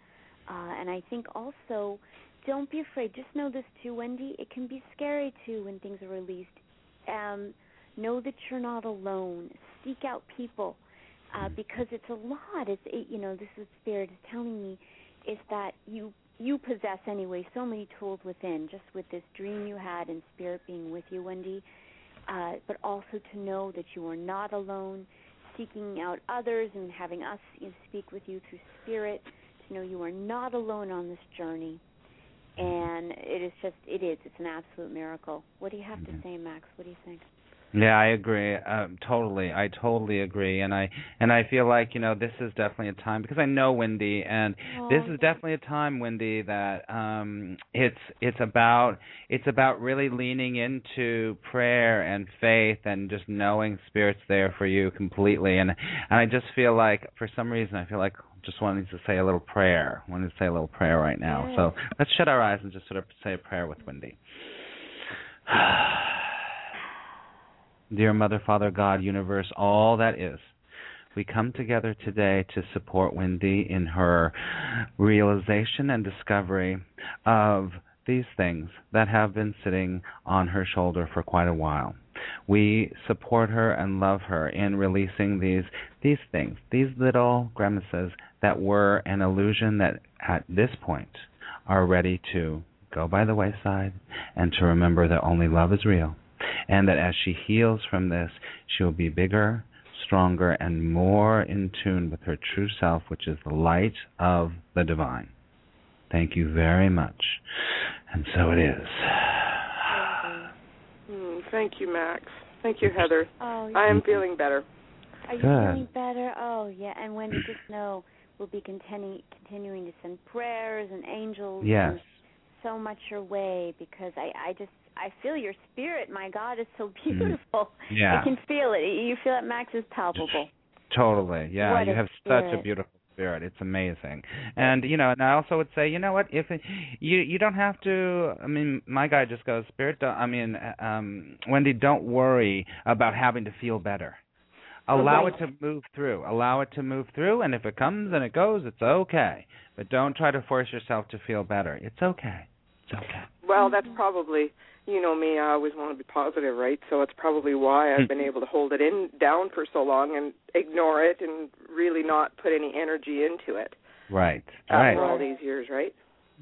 Uh, and I think also don't be afraid. Just know this too, Wendy. It can be scary too when things are released. Um, know that you're not alone. Seek out people uh, because it's a lot. It's it, you know this is spirit is telling me is that you you possess anyway so many tools within. Just with this dream you had and spirit being with you, Wendy. Uh, but also to know that you are not alone. Seeking out others and having us you know, speak with you through spirit to know you are not alone on this journey and it is just it is it's an absolute miracle what do you have to say max what do you think Yeah, I agree. Um, totally, I totally agree, and I and I feel like you know this is definitely a time because I know Wendy, and this Oh, is definitely a time, Wendy, that um, it's it's about it's about really leaning into prayer and faith and just knowing Spirit's there for you completely, and and I just feel like for some reason I feel like just wanting to say a little prayer, wanting to say a little prayer right now. So let's shut our eyes and just sort of say a prayer with Wendy. Dear Mother, Father, God, universe, all that is, we come together today to support Wendy in her realization and discovery of these things that have been sitting on her shoulder for quite a while. We support her and love her in releasing these these things, these little grimaces that were an illusion that at this point are ready to go by the wayside and to remember that only love is real and that as she heals from this, she will be bigger, stronger, and more in tune with her true self, which is the light of the divine. Thank you very much. And so it is. Mm, thank you, Max. Thank you, Heather. oh I am feeling better. are you Good. feeling better oh yeah and when you just know we'll be continu- continuing to send prayers and angels Yes. and so much your way because I I just I feel your spirit. My God, is so Mm. beautiful. Yeah. I can feel it. You feel it, Max is palpable. Totally. Yeah, What you a have such a beautiful spirit. It's amazing. And you know, and I also would say, you know what, if it, you you don't have to I mean, my guy just goes, "Spirit, don't, I mean, um Wendy, don't worry about having to feel better. Allow Right. it to move through. Allow it to move through and if it comes and it goes, it's okay. But don't try to force yourself to feel better. It's okay. It's okay. Well, that's probably you know me. I always want to be positive, right? So it's probably why I've been able to hold it in down for so long and ignore it and really not put any energy into it Right. after Right. all these years, right?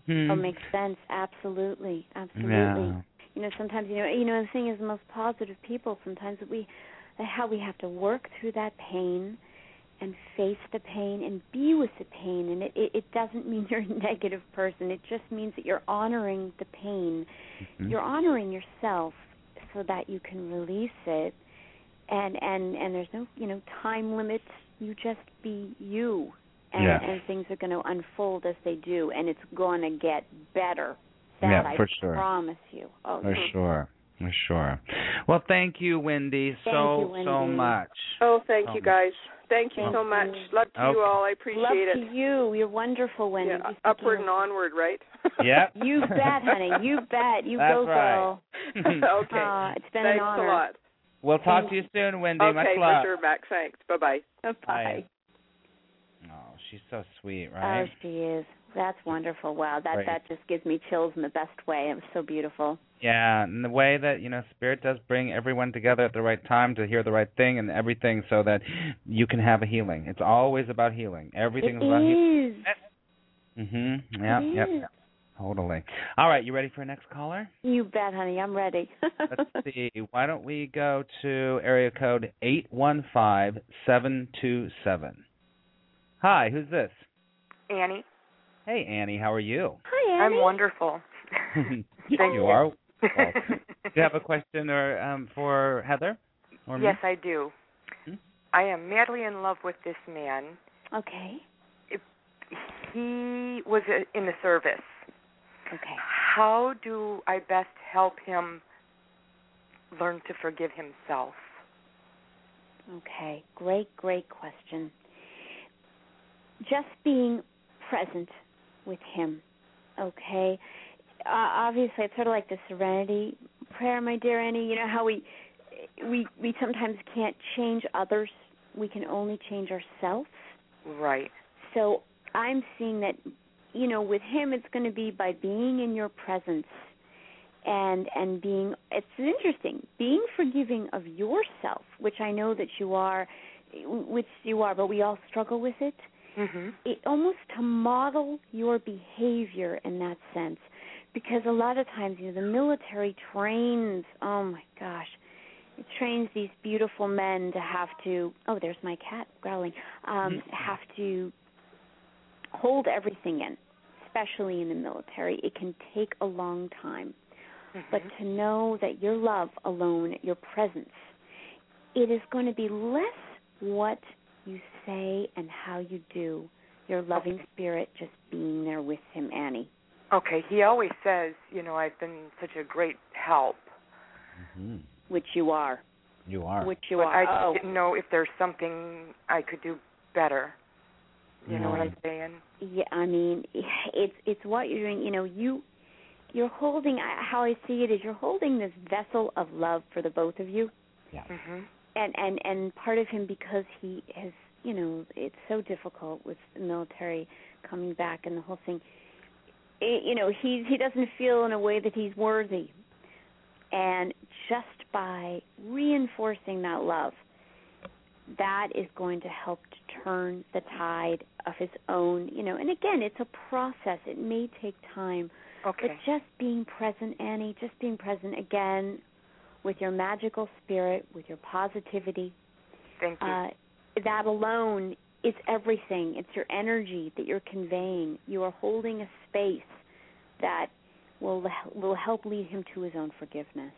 Hmm. Oh, makes sense. Absolutely, absolutely. Yeah. You know, sometimes you know, you know, the thing is, the most positive people. Sometimes we, how we have to work through that pain, and face the pain and be with the pain. And it, it, it doesn't mean you're a negative person. It just means that you're honoring the pain. Mhm. You're honoring yourself so that you can release it. And and and there's no you know time limit. You just be you, and Yes. and things are going to unfold as they do, and it's going to get better. That Yeah, I for sure. promise you. Oh, For sure. For sure. Well, thank you, Wendy, Thank so you, so much. Oh, thank Oh, you um, guys. Thank you Thank so much. Love to you all. I appreciate it. Love to you. You're wonderful, Wendy. Yeah, upward and onward, right? Yeah. You bet, honey. You bet. You That's go, right. girl. okay. Aw, it's been Thanks an honor. a lot. We'll talk Thank to you soon, Wendy. okay, Much for sure, Max. Thanks. Bye bye. Bye. Bye. Oh, she's so sweet, right? Oh, she is. That's wonderful. Wow, that Right. that just gives me chills in the best way. It was so beautiful. Yeah, and the way that you know spirit does bring everyone together at the right time to hear the right thing and everything, so that you can have a healing. It's always about healing. Everything It is about healing. Mhm. Yep. It Yep. is. yep. Totally. All right, you ready for our next caller? You bet, honey. I'm ready. Let's see. Why don't we go to area code eight one five seven two seven? Hi, who's this? Annie, Hey, Annie. How are you? Hi, Annie. I'm wonderful. you Thank you. are. Well, do you have a question or um, for Heather? Or me? yes, I do. Hmm? I am madly in love with this man. Okay. He was uh, in the service. Okay. How do I best help him learn to forgive himself? Okay. Great, great question. Just being present with him. Okay. Uh, obviously, it's sort of like the serenity prayer, my dear Annie. You know how we we we sometimes can't change others. We can only change ourselves. Right. So I'm seeing that, you know, with him, it's going to be by being in your presence and and being. It's interesting being forgiving of yourself, which I know that you are, which you are, but we all struggle with it. Mhm. It almost to model your behavior in that sense, because a lot of times, you know, the military trains. Oh my gosh. It trains these beautiful men to have to oh there's my cat growling um have to hold everything in especially in the military it can take a long time but Mhm. to know that your love alone your presence it is going to be less what you say and how you do your loving spirit just being there with him annie Okay. He always says, you know, I've been such a great help. Mhm. which you are You are. which you but are I oh didn't know if there's something I could do better. You know what. I'm saying? yeah i mean it's it's what you're doing you know you you're holding how i see it is you're holding this vessel of love for the both of you Yeah. Mhm. And and and part of him because he has you know it's so difficult with the military coming back and the whole thing it, you know he he doesn't feel in a way that he's worthy. And just by reinforcing that love that is going to help to turn the tide of his own you know. And again it's a process. It may take time. Okay. but just being present, Annie, just being present again with your magical spirit, with your positivity, Thank you. uh, that alone is everything. It's your energy that you're conveying. You are holding a space that will will help lead him to his own forgiveness.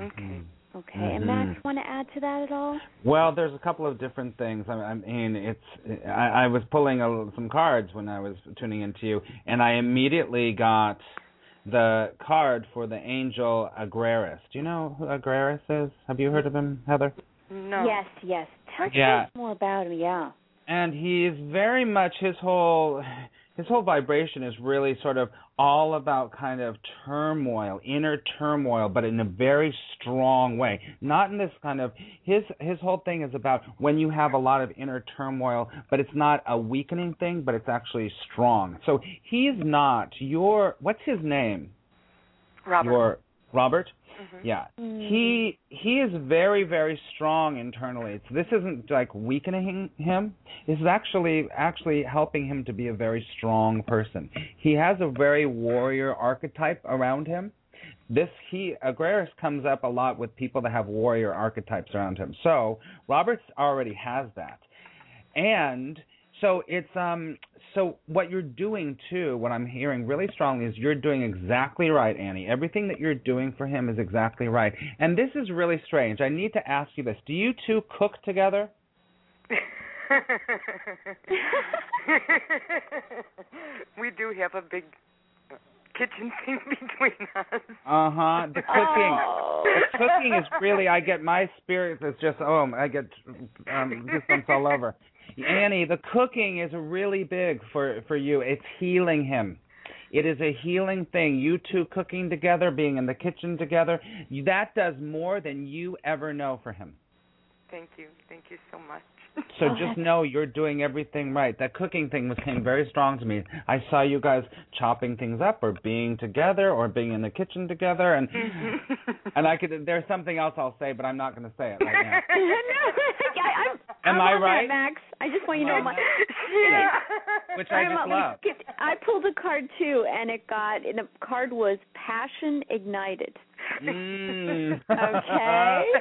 okay. Okay. And Max, want to add to that at all? Well, there's a couple of different things. I, I mean, it's I, I was pulling a, some cards when I was tuning into you, and I immediately got the card for the angel Agraris. Do you know who Agraris is? Have you heard of him, Heather? No. Yes, yes. Tell Yeah. us more about him. Yeah. and he's very much his whole his whole vibration is really sort of all about kind of turmoil, inner turmoil, but in a very strong way. Not in this kind of his his whole thing is about when you have a lot of inner turmoil, but it's not a weakening thing, but it's actually strong. So he's not your what's his name? Robert. Your Robert? Mhm. Yeah. Mm. He he is very very strong internally. It's, this isn't like weakening him. This is actually actually helping him to be a very strong person. He has a very warrior archetype around him. This he Agraris comes up a lot with people that have warrior archetypes around him. So Roberts already has that, and so it's um so what you're doing too, what I'm hearing really strongly is you're doing exactly right, Annie. Everything that you're doing for him is exactly right. And this is really strange. I need to ask you this. Do you two cook together? we do have a big kitchen thing between us. Uh huh. The cooking. Oh. The cooking is really I get my spirit is just oh I get um goosebumps all over. Annie, the cooking is really big for for you. It's healing him. It is a healing thing. You two cooking together, being in the kitchen together, that does more than you ever know for him. Thank you. Thank you so much. So just know you're doing everything right. That cooking thing was came very strong to me. I saw you guys chopping things up or being together or being in the kitchen together and mm-hmm. and I could there's something else I'll say but I'm not going to say it right now. no, I, I'm, Am I on right? That, Max. I just want you to know my. yeah. Which I I'm just love. I pulled a card too, and it got. And the card was passion ignited. Mm. Okay.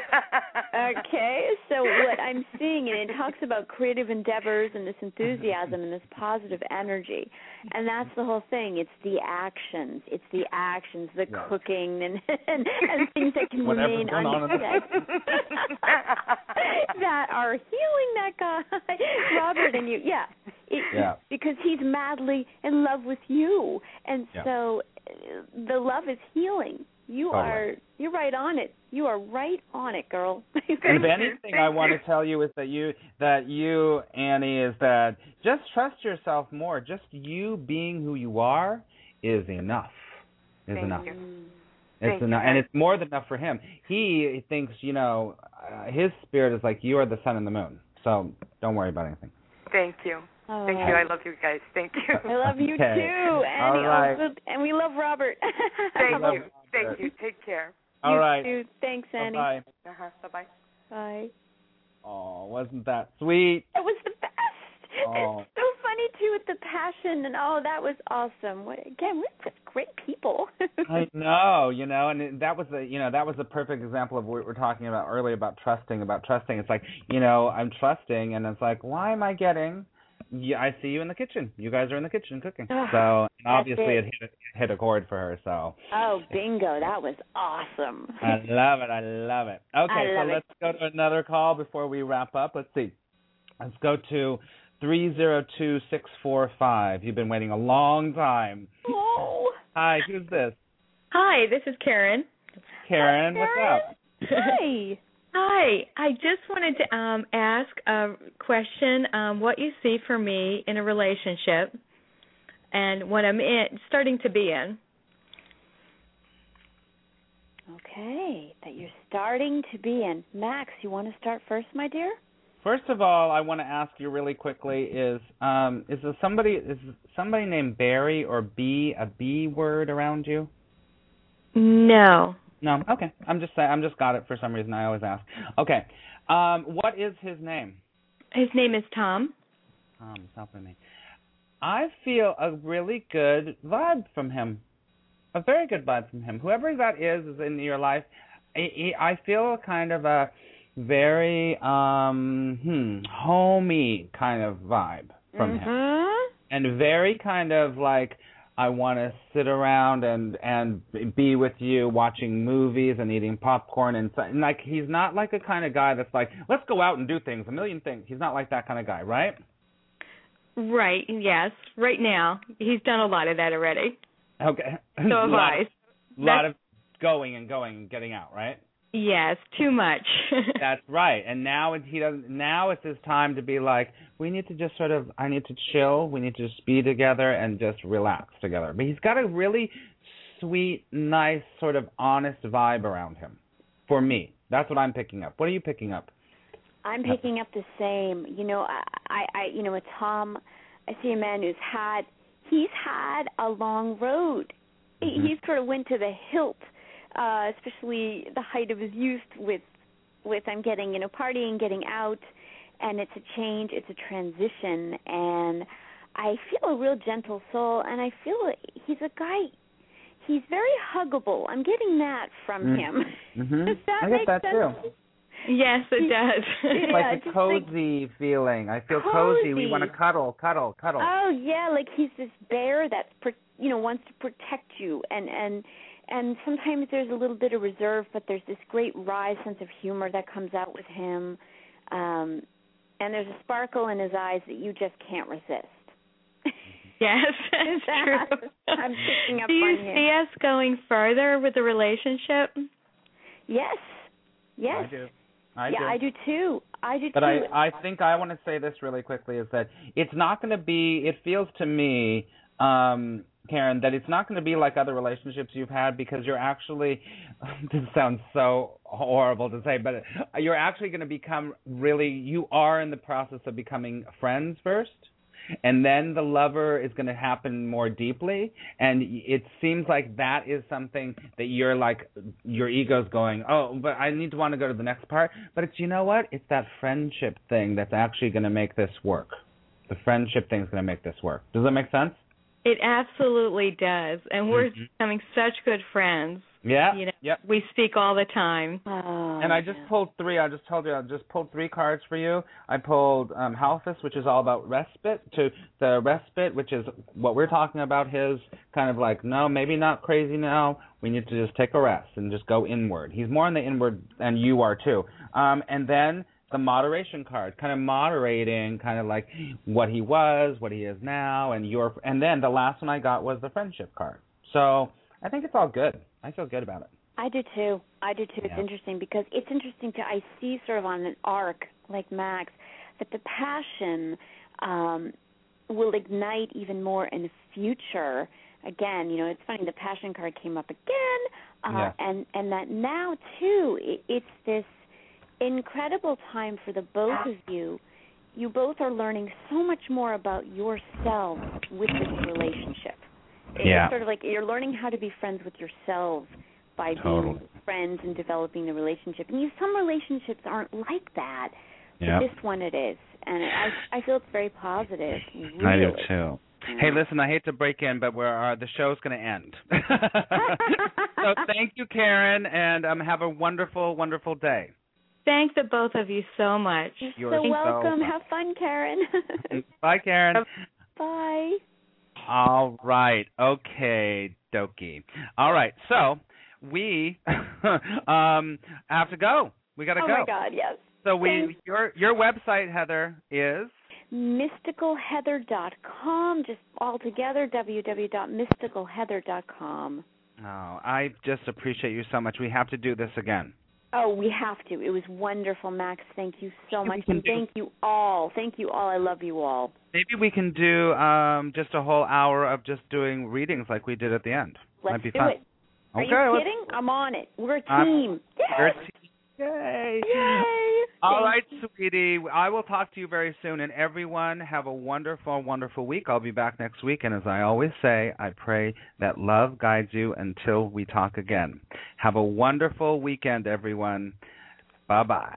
Okay, so what I'm seeing, and it talks about creative endeavors and this enthusiasm and this positive energy, and that's the whole thing. It's the actions, it's the actions, the Yeah. cooking, and and, and things that can Whatever's remain going on in the- unsaid that are healing that guy, Robert, and you. Yeah, it, Yeah. because he's madly in love with you, and Yeah. so uh, the love is healing. You Totally. are you're right on it. You are right on it, girl. And if anything, I want to tell you is that you that you Annie is that just trust yourself more. Just you being who you are is enough. Is Thank enough. you. It's Thank enough, you. and it's more than enough for him. He thinks, you know, uh, his spirit is like you are the sun and the moon. So don't worry about anything. Thank you. Oh, Thank you. I love you guys. Thank you. I love you Okay. too, and, All right. and we love Robert. Thank love you. Robert. Thank you. Take care. All you right. too. Thanks, Annie. Bye. Uh-huh. Bye-bye. Oh, wasn't that sweet? It was the best. Oh. It's so funny too with the passion and oh, that was awesome. What, again, we're just great people. I know, you know, and that was the, you know, that was a perfect example of what we were talking about earlier about trusting, about trusting. It's like, you know, I'm trusting, and it's like, why am I getting? Yeah, I see you in the kitchen. You guys are in the kitchen cooking. Ugh, So and obviously it. it hit a, hit a chord for her. So oh, bingo! That was awesome. I love it. I love it. Okay, love so it. let's go to another call before we wrap up. Let's see. Let's go to three zero two six four five. You've been waiting a long time. Oh, Hi, who's this? Hi, this is Karen. Karen. Hi, What's up? hi. Hi, I just wanted to um ask a question um what you see for me in a relationship and what I'm in starting to be in. Okay, that you're starting to be in. Max, you want to start first, my dear? First of all, I want to ask you really quickly: is um is there somebody is somebody named Barry or B a B word around you? No. No. Okay. I'm just saying. I'm just got it for some reason. I always ask. Okay. Um, what is his name? His name is Tom. Um, stop with me. I feel a really good vibe from him. A very good vibe from him. Whoever that is is in your life. I, I feel kind of a very um hmm homey kind of vibe from him. Mhm. and very kind of like I want to sit around and and be with you watching movies and eating popcorn and, and like he's not like a kind of guy that's like let's go out and do things a million things he's not like that kind of guy right Right, yes. Right now. He's done a lot of that already. Okay. So have lot I. Lot of going and going and getting out, right? Yes, too much. That's right. And now it- he doesn't. Now it's his time to be like, we need to just sort of. I need to chill. We need to just be together and just relax together. But he's got a really sweet, nice, sort of honest vibe around him. For me, that's what I'm picking up. What are you picking up? I'm picking up the same. You know, I, I, I you know, with Tom, I see a man who's had, he's had a long road. He Mhm. He sort of went to the hilt, uh, especially the height of his youth with, with I'm getting, you know, partying, getting out, and it's a change, it's a transition, and I feel a real gentle soul, and I feel he's a guy. He's very huggable. I'm getting that from Mm. him. Mhm. Does that I make get that sense? too. yes, it does. Yeah, like a just like- cozy feeling. I feel cozy. We want to cuddle, cuddle, cuddle. Oh yeah, like he's this bear that pro- you know wants to protect you, and and and sometimes there's a little bit of reserve, but there's this great wry sense of humor that comes out with him, um, and there's a sparkle in his eyes that you just can't resist. yes, it's true. I'm picking up Do you on him. see us going further with the relationship? Yes, yes, I do. I yeah, do. I do too. I do But too. I I think I want to say this really quickly is that it's not going to be. It feels to me, um, Karen, that it's not going to be like other relationships you've had because you're actually. This sounds so horrible to say, but you're actually going to become really. You are in the process of becoming friends first. And then the lover is going to happen more deeply, and it seems like that is something that you're like, your ego's going, oh, but I need to want to go to the next part. But it's you know what? It's that friendship thing that's actually going to make this work. The friendship thing is going to make this work. Does that make sense? It absolutely does, and we're Mhm. becoming such good friends. Yeah. You know, Yep. we speak all the time. Oh, And I just yeah. pulled three. I just told you I just pulled three cards for you. I pulled um Halphus, which is all about respite, to the respite, which is what we're talking about. His kind of like, no, maybe not crazy now. We need to just take a rest and just go inward. He's more in the inward, and you are too. Um, and then the moderation card, kind of moderating, kind of like what he was, what he is now, and your. And then the last one I got was the friendship card. So I think it's all good. I feel good about it. I do too. I do too. It's interesting because it's interesting to I see sort of on an arc like Max that the passion um will ignite even more in the future. Again, you know, it's funny the passion card came up again, uh, Yeah. and and that now too it, it's this incredible time for the both of you. You both are learning so much more about yourselves with this relationship. It's Yeah. sort of like you're learning how to be friends with yourselves by Totally. being friends and developing the relationship. And you, some relationships aren't like that, but Yeah. this one it is, and I I feel it's very positive. Really. I do too. Hey, listen, I hate to break in, but we're uh, the show's going to end. so thank you, Karen, and um, have a wonderful, wonderful day. Thank the both of you so much. You're You're so so welcome. welcome. Have fun, Karen. Bye, Karen. Bye. All right. Okay, dokie. All right. So we um have to go. We got to oh go. Oh my God, yes. So we Thanks. your your website Heather is mysticalheather.com, just all together, www.mysticalheather.com. Oh, I just appreciate you so much. We have to do this again. Oh, we have to. It was wonderful, Max. Thank you so much. And thank you all. Thank you all. I love you all. Maybe we can do um just a whole hour of just doing readings like we did at the end. Let's Might be do fun. it. Are okay, you kidding? I'm on it. We're a team. We're a team. Yay. Yay. All right, sweetie. I will talk to you very soon. And everyone, have a wonderful, wonderful week. I'll be back next week. And as I always say, I pray that love guides you until we talk again. Have a wonderful weekend, everyone. Bye bye.